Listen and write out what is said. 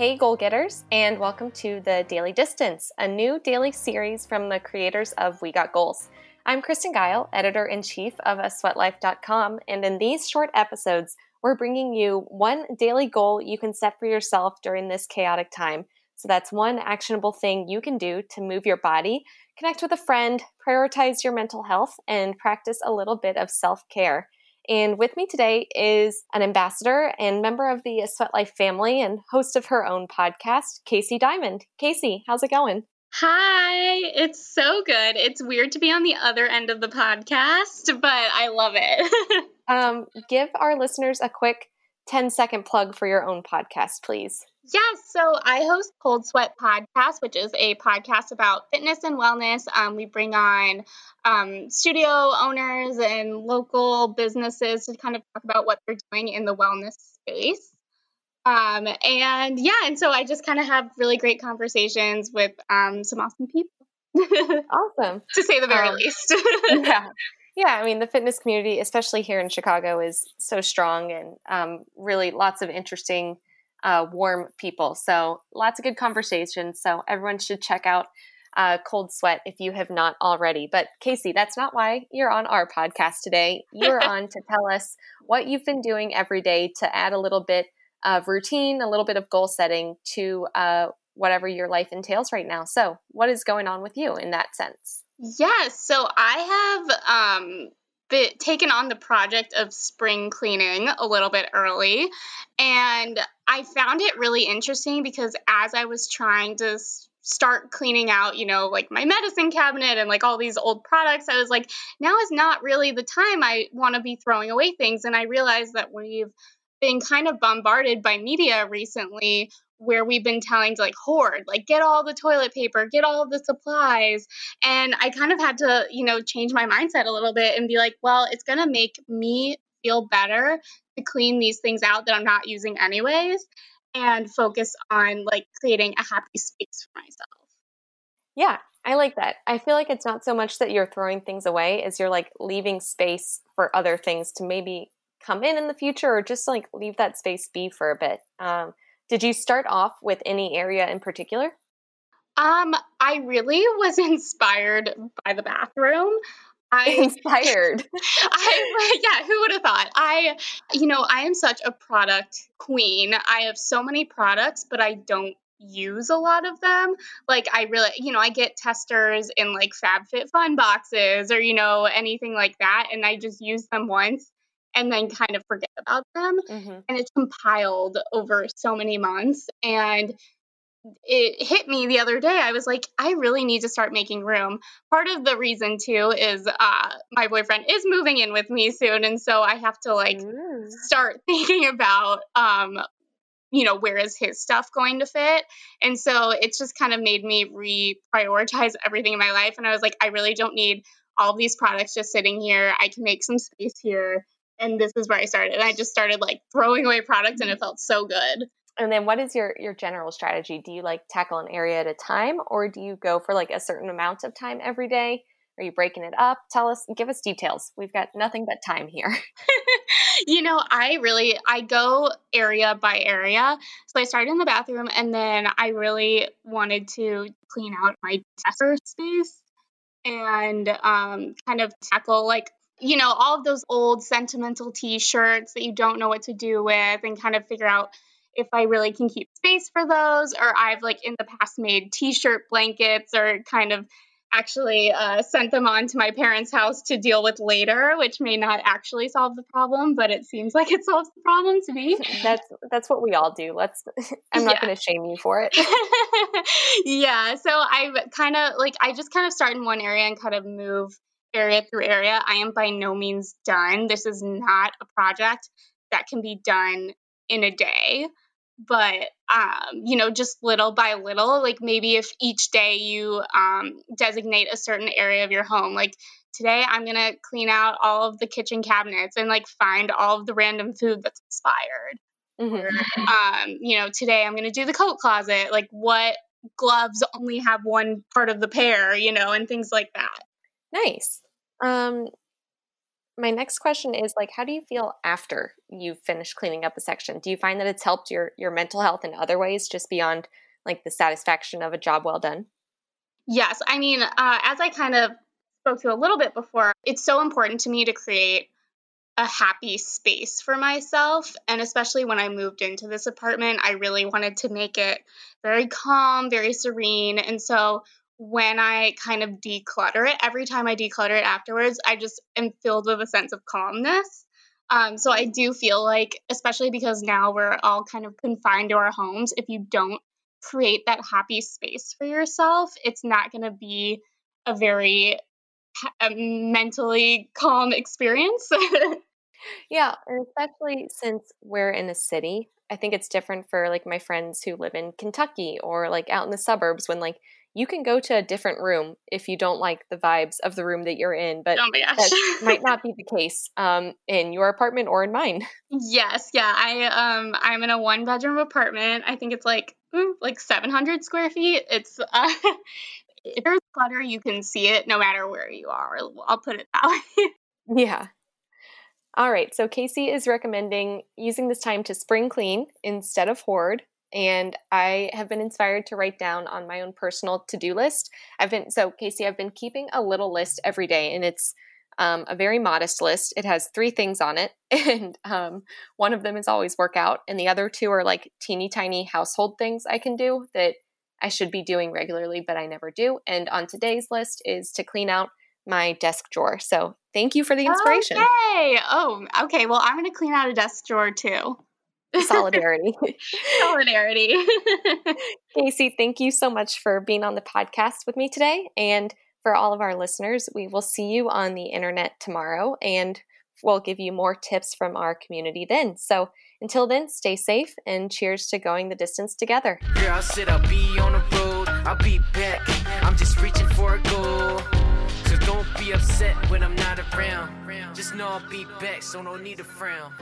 Hey, goal getters, and welcome to the Daily Distance, a new daily series from the creators of We Got Goals. I'm Kristen Geil, editor in chief of a sweatlife.com, and in these short episodes, we're bringing you one daily goal you can set for yourself during this chaotic time. So that's one actionable thing you can do to move your body, connect with a friend, prioritize your mental health, and practice a little bit of self care. And with me today is an ambassador and member of the Sweat Life family and host of her own podcast, Casey Diamond. Casey, how's it going? Hi, it's so good. It's weird to be on the other end of the podcast, but I love it. um, give our listeners a quick 10 second plug for your own podcast, please. Yes, so I host Cold Sweat Podcast, which is a podcast about fitness and wellness. Um, we bring on um, studio owners and local businesses to kind of talk about what they're doing in the wellness space. Um, and yeah, and so I just kind of have really great conversations with um, some awesome people. awesome. to say the very um, least. yeah. Yeah, I mean, the fitness community, especially here in Chicago, is so strong and um, really lots of interesting uh, warm people. So lots of good conversations. So everyone should check out uh, Cold Sweat if you have not already. But Casey, that's not why you're on our podcast today. You're on to tell us what you've been doing every day to add a little bit of routine, a little bit of goal setting to uh, whatever your life entails right now. So, what is going on with you in that sense? Yes. So, I have um, been, taken on the project of spring cleaning a little bit early. And I found it really interesting because as I was trying to start cleaning out, you know, like my medicine cabinet and like all these old products, I was like, now is not really the time I want to be throwing away things. And I realized that we've been kind of bombarded by media recently where we've been telling to like hoard, like get all the toilet paper, get all the supplies. And I kind of had to, you know, change my mindset a little bit and be like, well, it's going to make me feel better to clean these things out that I'm not using anyways and focus on like creating a happy space for myself. Yeah, I like that. I feel like it's not so much that you're throwing things away as you're like leaving space for other things to maybe come in in the future or just like leave that space be for a bit. Um, did you start off with any area in particular? Um, I really was inspired by the bathroom. I inspired. I yeah, who would have thought? I you know, I am such a product queen. I have so many products, but I don't use a lot of them. Like I really, you know, I get testers in like FabFitFun boxes or you know, anything like that and I just use them once and then kind of forget about them. Mm-hmm. And it's compiled over so many months and it hit me the other day. I was like, I really need to start making room. Part of the reason too is uh, my boyfriend is moving in with me soon, and so I have to like mm. start thinking about, um, you know, where is his stuff going to fit. And so it's just kind of made me reprioritize everything in my life. And I was like, I really don't need all these products just sitting here. I can make some space here. And this is where I started. And I just started like throwing away products, and it felt so good. And then what is your your general strategy? Do you like tackle an area at a time or do you go for like a certain amount of time every day? Are you breaking it up? Tell us give us details. We've got nothing but time here. You know i really i go area by area. So i started in the bathroom and then i really wanted to clean out my tester space and um, kind of tackle like you know all of those old sentimental t-shirts that you don't know what to do with and kind of figure out if I really can keep space for those, or I've like in the past made t-shirt blankets or kind of actually uh, sent them on to my parents' house to deal with later, which may not actually solve the problem, but it seems like it solves the problem to me. That's that's what we all do. Let's. I'm not yeah. going to shame you for it. yeah. So I've kind of like I just kind of start in one area and kind of move area through area. I am by no means done. This is not a project that can be done in a day but um, you know just little by little like maybe if each day you um, designate a certain area of your home like today i'm going to clean out all of the kitchen cabinets and like find all of the random food that's expired mm-hmm. um, you know today i'm going to do the coat closet like what gloves only have one part of the pair you know and things like that nice um my next question is like how do you feel after you've finished cleaning up a section? Do you find that it's helped your your mental health in other ways just beyond like the satisfaction of a job well done? Yes, I mean, uh, as I kind of spoke to a little bit before, it's so important to me to create a happy space for myself. And especially when I moved into this apartment, I really wanted to make it very calm, very serene. And so when I kind of declutter it, every time I declutter it afterwards, I just am filled with a sense of calmness. Um, so I do feel like, especially because now we're all kind of confined to our homes, if you don't create that happy space for yourself, it's not going to be a very a mentally calm experience. yeah, especially since we're in a city, I think it's different for like my friends who live in Kentucky or like out in the suburbs when like you can go to a different room if you don't like the vibes of the room that you're in, but oh that might not be the case um, in your apartment or in mine. Yes, yeah, I um I'm in a one bedroom apartment. I think it's like mm, like 700 square feet. It's uh, if there's clutter, you can see it no matter where you are. I'll put it that way. yeah. All right, so Casey is recommending using this time to spring clean instead of hoard and I have been inspired to write down on my own personal to do list. I've been, so Casey, I've been keeping a little list every day, and it's um, a very modest list. It has three things on it, and um, one of them is always workout, and the other two are like teeny tiny household things I can do that I should be doing regularly, but I never do. And on today's list is to clean out my desk drawer. So thank you for the inspiration. Okay. Oh, okay. Well, I'm going to clean out a desk drawer too. Solidarity. Solidarity. Casey, thank you so much for being on the podcast with me today. And for all of our listeners, we will see you on the internet tomorrow and we'll give you more tips from our community then. So until then, stay safe and cheers to going the distance together. Girl, I said I'll be on the road, I'll be back. I'm just reaching for a goal. So don't be upset when I'm not around. Just know I'll be back, so no need to frown.